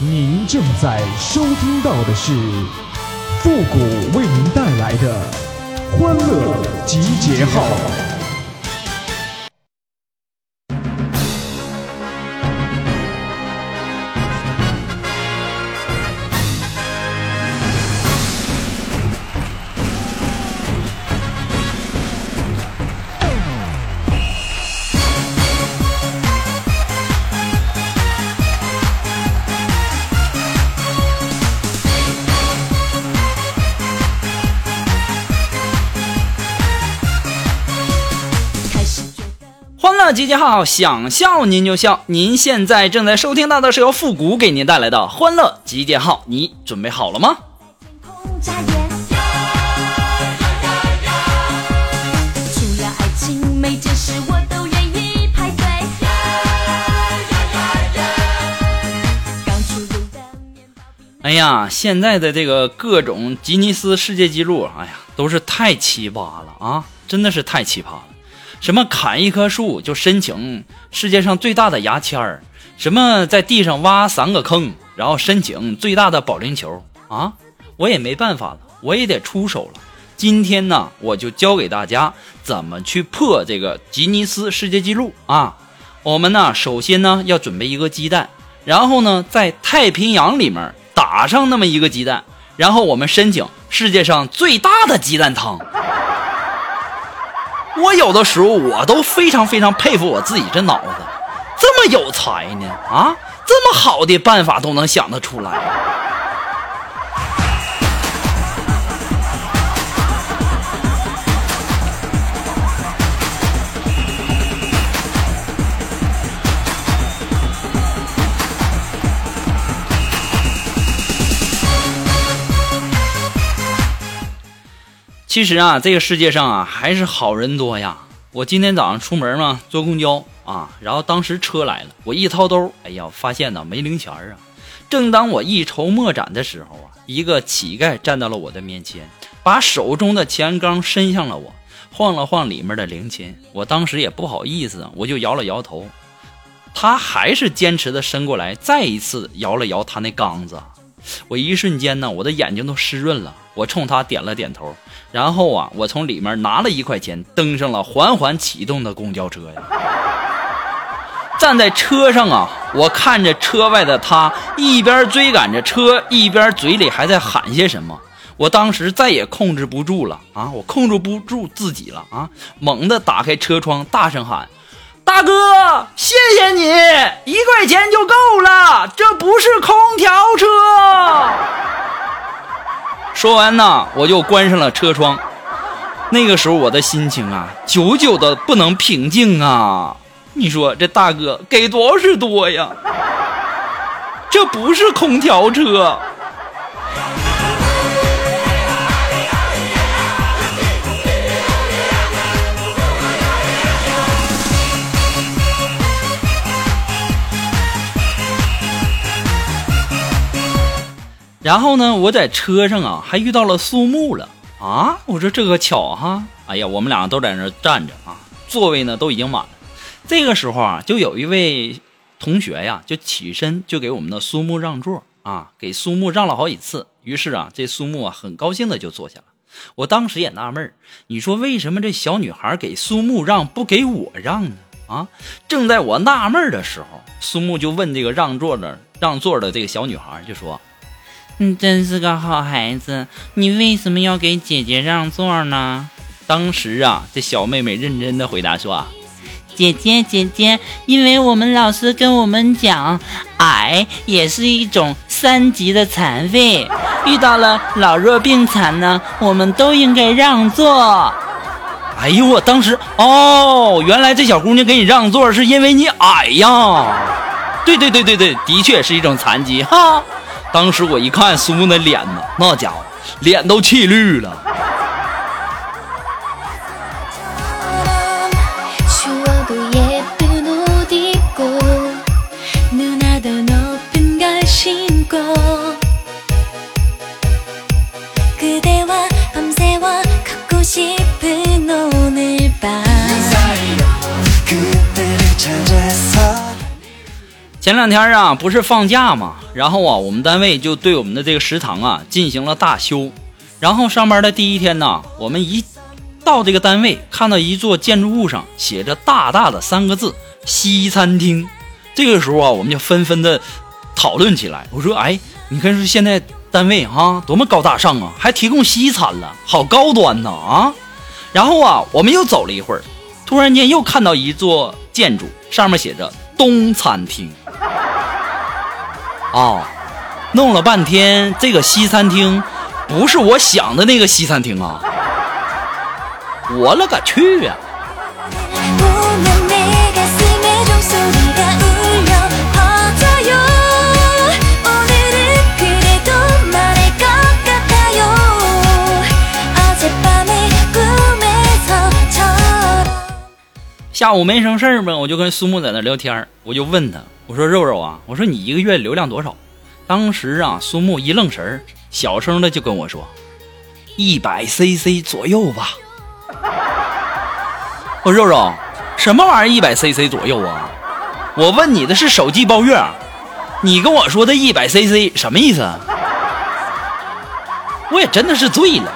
您正在收听到的是复古为您带来的欢乐集结号。集结号，想笑您就笑。您现在正在收听到的是由复古给您带来的欢乐集结号，你准备好了吗？哎呀，现在的这个各种吉尼斯世界纪录，哎呀，都是太奇葩了啊！真的是太奇葩了。什么砍一棵树就申请世界上最大的牙签儿，什么在地上挖三个坑，然后申请最大的保龄球啊！我也没办法了，我也得出手了。今天呢，我就教给大家怎么去破这个吉尼斯世界纪录啊！我们呢，首先呢要准备一个鸡蛋，然后呢在太平洋里面打上那么一个鸡蛋，然后我们申请世界上最大的鸡蛋汤。我有的时候我都非常非常佩服我自己这脑子，这么有才呢啊！这么好的办法都能想得出来。其实啊，这个世界上啊，还是好人多呀。我今天早上出门嘛，坐公交啊，然后当时车来了，我一掏兜，哎呀，发现呢没零钱啊。正当我一筹莫展的时候啊，一个乞丐站到了我的面前，把手中的钱缸伸向了我，晃了晃里面的零钱。我当时也不好意思，我就摇了摇头。他还是坚持的伸过来，再一次摇了摇他那缸子。我一瞬间呢，我的眼睛都湿润了。我冲他点了点头，然后啊，我从里面拿了一块钱，登上了缓缓启动的公交车呀。站在车上啊，我看着车外的他，一边追赶着车，一边嘴里还在喊些什么。我当时再也控制不住了啊，我控制不住自己了啊，猛地打开车窗，大声喊。大哥，谢谢你，一块钱就够了，这不是空调车。说完呢，我就关上了车窗。那个时候我的心情啊，久久的不能平静啊。你说这大哥给多少是多呀？这不是空调车。然后呢，我在车上啊，还遇到了苏木了啊！我说这个巧哈！哎呀，我们两个都在那站着啊，座位呢都已经满了。这个时候啊，就有一位同学呀，就起身就给我们的苏木让座啊，给苏木让了好几次。于是啊，这苏木啊很高兴的就坐下了。我当时也纳闷儿，你说为什么这小女孩给苏木让，不给我让呢？啊！正在我纳闷的时候，苏木就问这个让座的让座的这个小女孩，就说。你真是个好孩子，你为什么要给姐姐让座呢？当时啊，这小妹妹认真的回答说：“姐姐，姐姐，因为我们老师跟我们讲，矮也是一种三级的残废，遇到了老弱病残呢，我们都应该让座。”哎呦，我当时哦，原来这小姑娘给你让座是因为你矮呀？对对对对对，的确是一种残疾哈。当时我一看苏木那脸呢，那家伙脸都气绿了。前两天啊，不是放假嘛，然后啊，我们单位就对我们的这个食堂啊进行了大修。然后上班的第一天呢，我们一到这个单位，看到一座建筑物上写着大大的三个字“西餐厅”。这个时候啊，我们就纷纷的讨论起来。我说：“哎，你看说现在单位哈多么高大上啊，还提供西餐了，好高端呐啊！”然后啊，我们又走了一会儿，突然间又看到一座建筑，上面写着“东餐厅”。哦弄了半天这个西餐厅不是我想的那个西餐厅啊。我勒个去呀下午没什么事儿嘛我就跟苏木在那聊天我就问他我说肉肉啊，我说你一个月流量多少？当时啊，苏木一愣神儿，小声的就跟我说，一百 CC 左右吧。我说肉肉，什么玩意儿一百 CC 左右啊？我问你的是手机包月，你跟我说的一百 CC 什么意思？我也真的是醉了。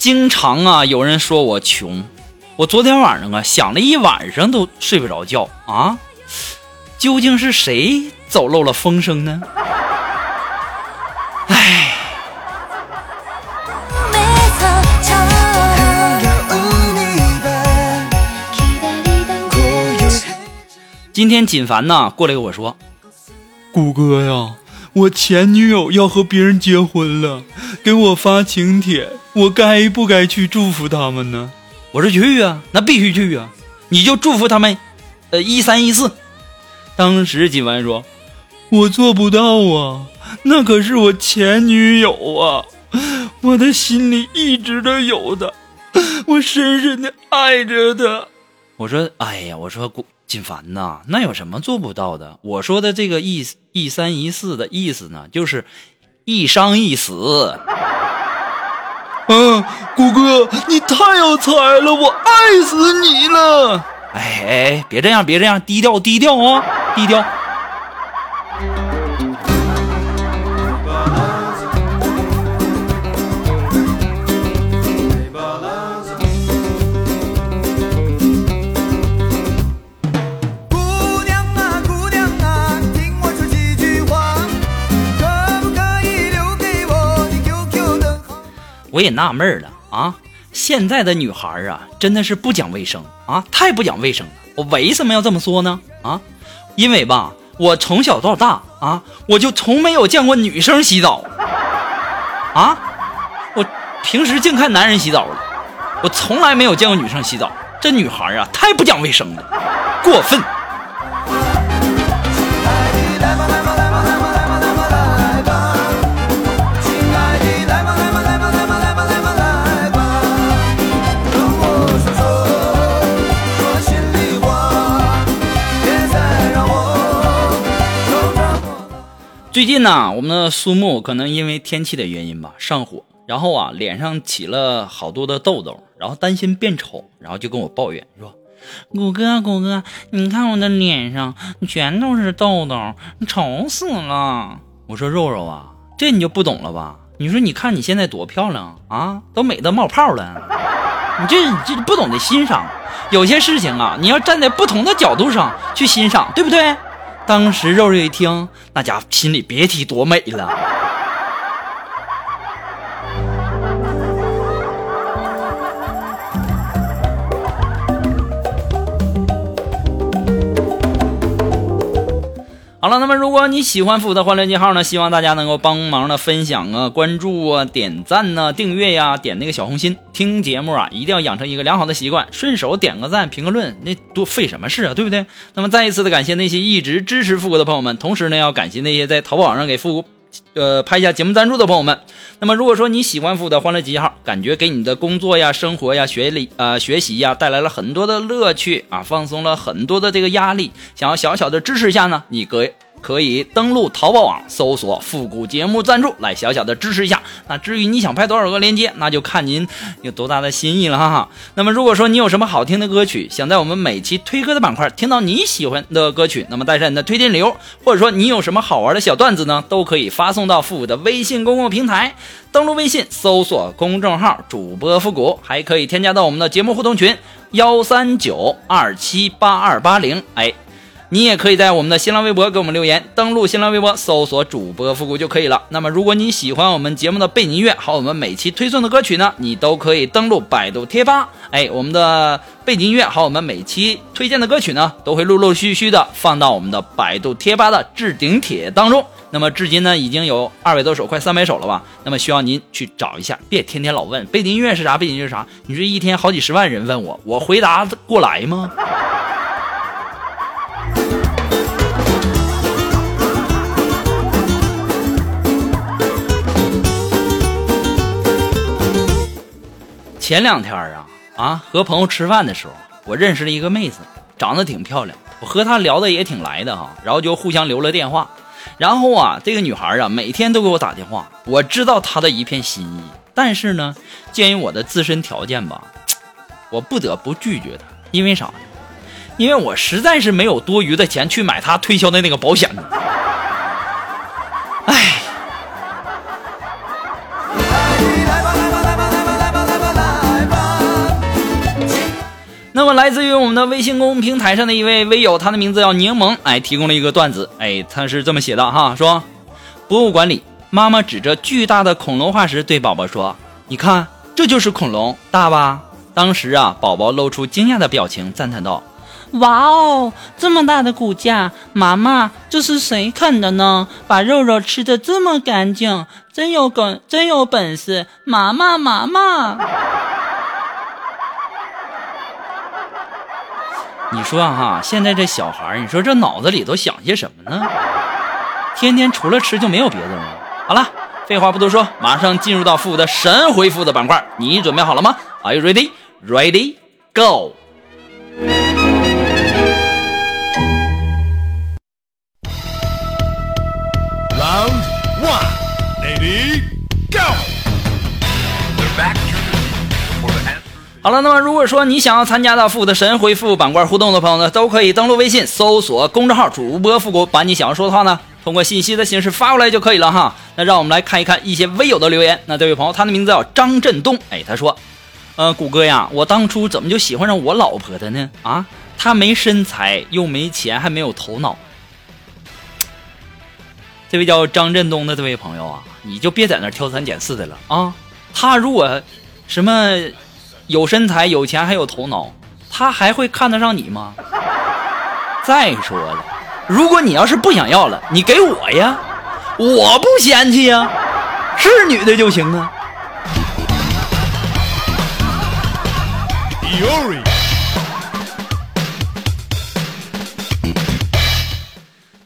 经常啊有人说我穷。我昨天晚上啊想了一晚上都睡不着觉啊。究竟是谁走漏了风声呢？哎今天锦凡呢过来跟我说谷歌呀。我前女友要和别人结婚了，给我发请帖，我该不该去祝福他们呢？我说去啊，那必须去啊，你就祝福他们，呃，一三一四。当时锦凡说，我做不到啊，那可是我前女友啊，我的心里一直都有的，我深深的爱着她。我说，哎呀，我说古锦凡呐，那有什么做不到的？我说的这个一一三一四的意思呢，就是一伤一死。嗯，谷哥，你太有才了，我爱死你了！哎哎，别这样，别这样，低调低调啊，低调。我也纳闷了啊，现在的女孩啊，真的是不讲卫生啊，太不讲卫生了。我为什么要这么说呢？啊，因为吧，我从小到大啊，我就从没有见过女生洗澡啊，我平时净看男人洗澡了，我从来没有见过女生洗澡。这女孩啊，太不讲卫生了，过分。最近呢，我们的苏木可能因为天气的原因吧，上火，然后啊，脸上起了好多的痘痘，然后担心变丑，然后就跟我抱怨说谷哥，谷哥，你看我的脸上全都是痘痘，丑死了。：“我说肉肉啊，这你就不懂了吧？你说你看你现在多漂亮啊，都美得冒泡了，你这你这不懂得欣赏，有些事情啊，你要站在不同的角度上去欣赏，对不对？”当时肉肉一听，那家伙心里别提多美了。了，那么如果你喜欢复古的欢乐记号呢，希望大家能够帮忙的分享啊、关注啊、点赞呐、订阅呀、点那个小红心。听节目啊，一定要养成一个良好的习惯，顺手点个赞、评个论，那多费什么事啊，对不对？那么再一次的感谢那些一直支持复古的朋友们，同时呢，要感谢那些在淘宝上给复古。呃，拍一下节目赞助的朋友们，那么如果说你喜欢复的欢乐集结号，感觉给你的工作呀、生活呀、学历啊学习呀带来了很多的乐趣啊，放松了很多的这个压力，想要小小的支持一下呢，你可以可以登录淘宝网搜索“复古节目赞助”来小小的支持一下。那至于你想拍多少个链接，那就看您有多大的心意了哈哈。那么如果说你有什么好听的歌曲，想在我们每期推歌的板块听到你喜欢的歌曲，那么带上你的推荐理由，或者说你有什么好玩的小段子呢，都可以发送到复古的微信公共平台。登录微信搜索公众号主播复古，还可以添加到我们的节目互动群幺三九二七八二八零。哎，你也可以在我们的新浪微博给我们留言，登录新浪微博搜索主播复古就可以了。那么如果你喜欢我们节目的背景音乐，还有我们每期推送的歌曲呢，你都可以登录百度贴吧。哎，我们的背景音乐还有我们每期推荐的歌曲呢，都会陆陆续续的放到我们的百度贴吧的置顶帖当中。那么至今呢，已经有二百多首，快三百首了吧？那么需要您去找一下，别天天老问背景音乐是啥，背景音乐是啥。你这一天好几十万人问我，我回答得过来吗？前两天啊啊，和朋友吃饭的时候，我认识了一个妹子，长得挺漂亮，我和她聊的也挺来的哈，然后就互相留了电话。然后啊，这个女孩啊，每天都给我打电话，我知道她的一片心意，但是呢，鉴于我的自身条件吧，我不得不拒绝她，因为啥呢？因为我实在是没有多余的钱去买她推销的那个保险呢。那么，来自于我们的微信公众平台上的一位微友，他的名字叫柠檬，哎，提供了一个段子，哎，他是这么写的哈，说，博物馆里，妈妈指着巨大的恐龙化石对宝宝说：“你看，这就是恐龙，大吧？”当时啊，宝宝露出惊讶的表情，赞叹道哇哦，这么大的骨架，妈妈，这是谁啃的呢？把肉肉吃的这么干净，真有梗，真有本事，妈妈，妈妈。：“你说哈，现在这小孩儿，你说这脑子里都想些什么呢？天天除了吃就没有别的了。好了，废话不多说，马上进入到富的神回复的板块，你准备好了吗？Are you ready? Ready? Go! 好了，那么如果说你想要参加到复古的神回复板块互动的朋友呢，都可以登录微信搜索公众号主播复古，把你想要说的话呢，通过信息的形式发过来就可以了哈。那让我们来看一看一些微友的留言。那这位朋友，他的名字叫张振东，哎，他说，呃，谷歌呀，我当初怎么就喜欢上我老婆的呢？啊，她没身材，又没钱，还没有头脑。这位叫张振东的这位朋友啊，你就别在那挑三拣四的了啊。他如果什么有身材、有钱还有头脑，他还会看得上你吗？再说了，如果你要是不想要了，你给我呀，我不嫌弃呀，是女的就行啊。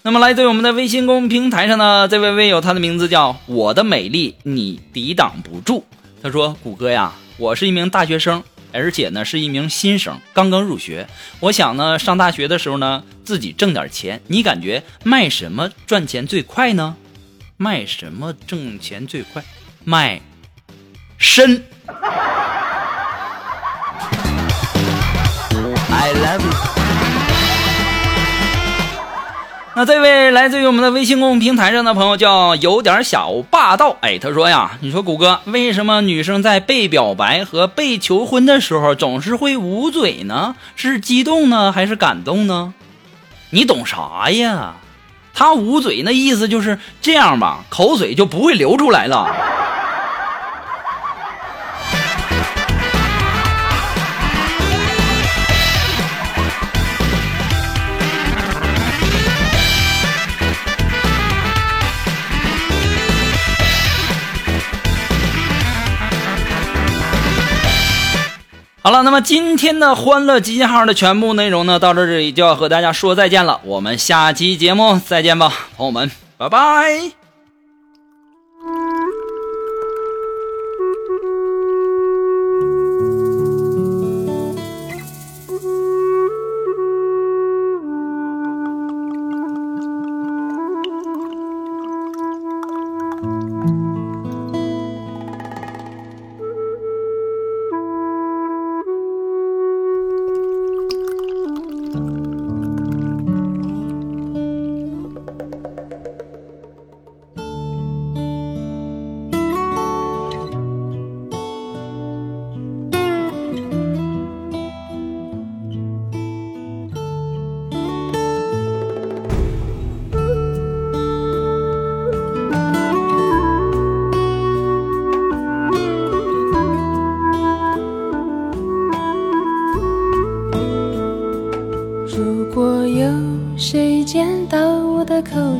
那么来自于我们的微信公众平台上呢，这位微友，他的名字叫我的美丽你抵挡不住。他说：“谷歌呀，我是一名大学生，而且呢是一名新生，刚刚入学。我想呢上大学的时候呢自己挣点钱。你感觉卖什么赚钱最快呢？卖什么挣钱最快？卖身。” I love you。那这位来自于我们的微信公众平台上的朋友叫有点小霸道，哎，他说呀，你说谷歌，为什么女生在被表白和被求婚的时候总是会捂嘴呢？是激动呢，还是感动呢？你懂啥呀？他捂嘴那意思就是这样吧，口水就不会流出来了。好了，那么今天的欢乐基金号的全部内容呢，到这里就要和大家说再见了。我们下期节目再见吧，朋友们，拜拜。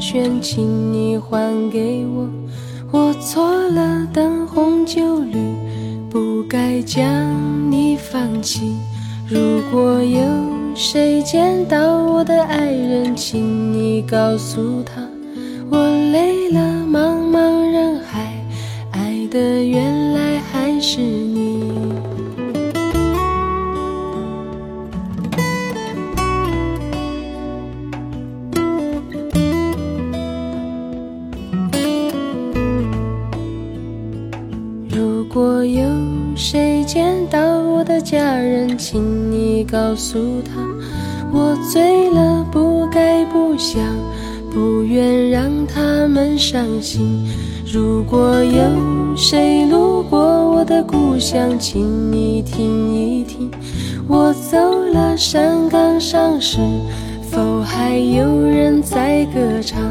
选，请你还给我。我错了，灯红酒绿，不该将你放弃。如果有谁见到我的爱人，请你告诉他，家人，请你告诉他，我醉了，不该不想，不愿让他们伤心。如果有谁路过我的故乡，请你听一听，我走了，山岗上是否还有人在歌唱？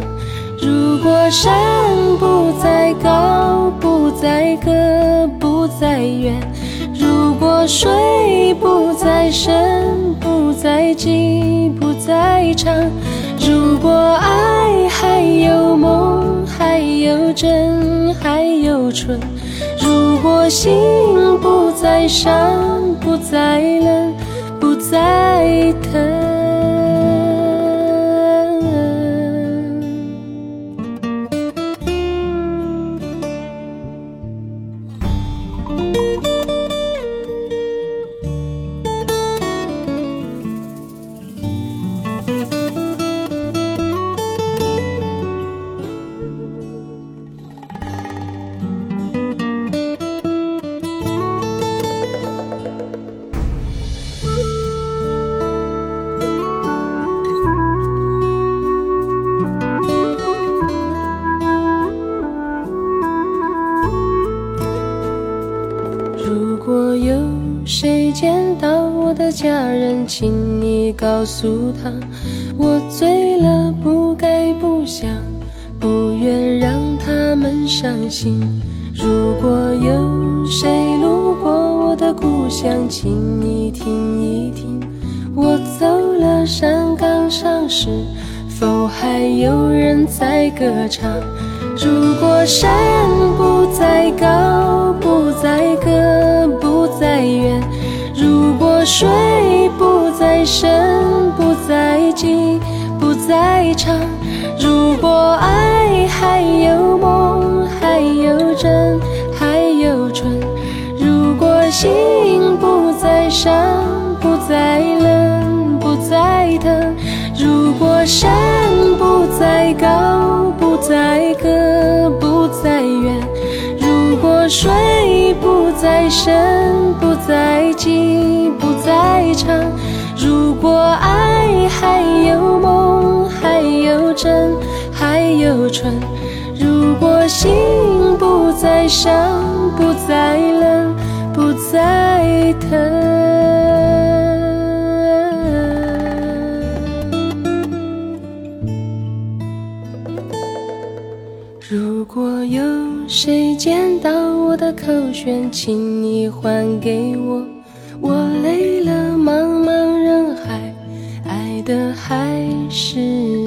如果山不再高，不再高，不再远；水不再深，不再急，不再长；如果爱还有梦，还有真，还有纯；如果心不再伤，不再冷，不再疼。告诉他，我醉了，不该不想，不愿让他们伤心。如果有谁路过我的故乡，请你听一听，我走了，山岗上是否还有人在歌唱？如果山不再高，不再高，不再远；如果水不再深，不再急，不再长；如果爱还有梦，还有真，还有纯；如果心不再伤，不再冷，不再疼；如果山不再高，不再高，不再远；水不再深，不再急，不再长；如果爱还有梦，还有真，还有纯；如果心不再伤，不再冷，不再疼。如果有谁见到我的口弦，请你还给我。我累了，茫茫人海，爱的还是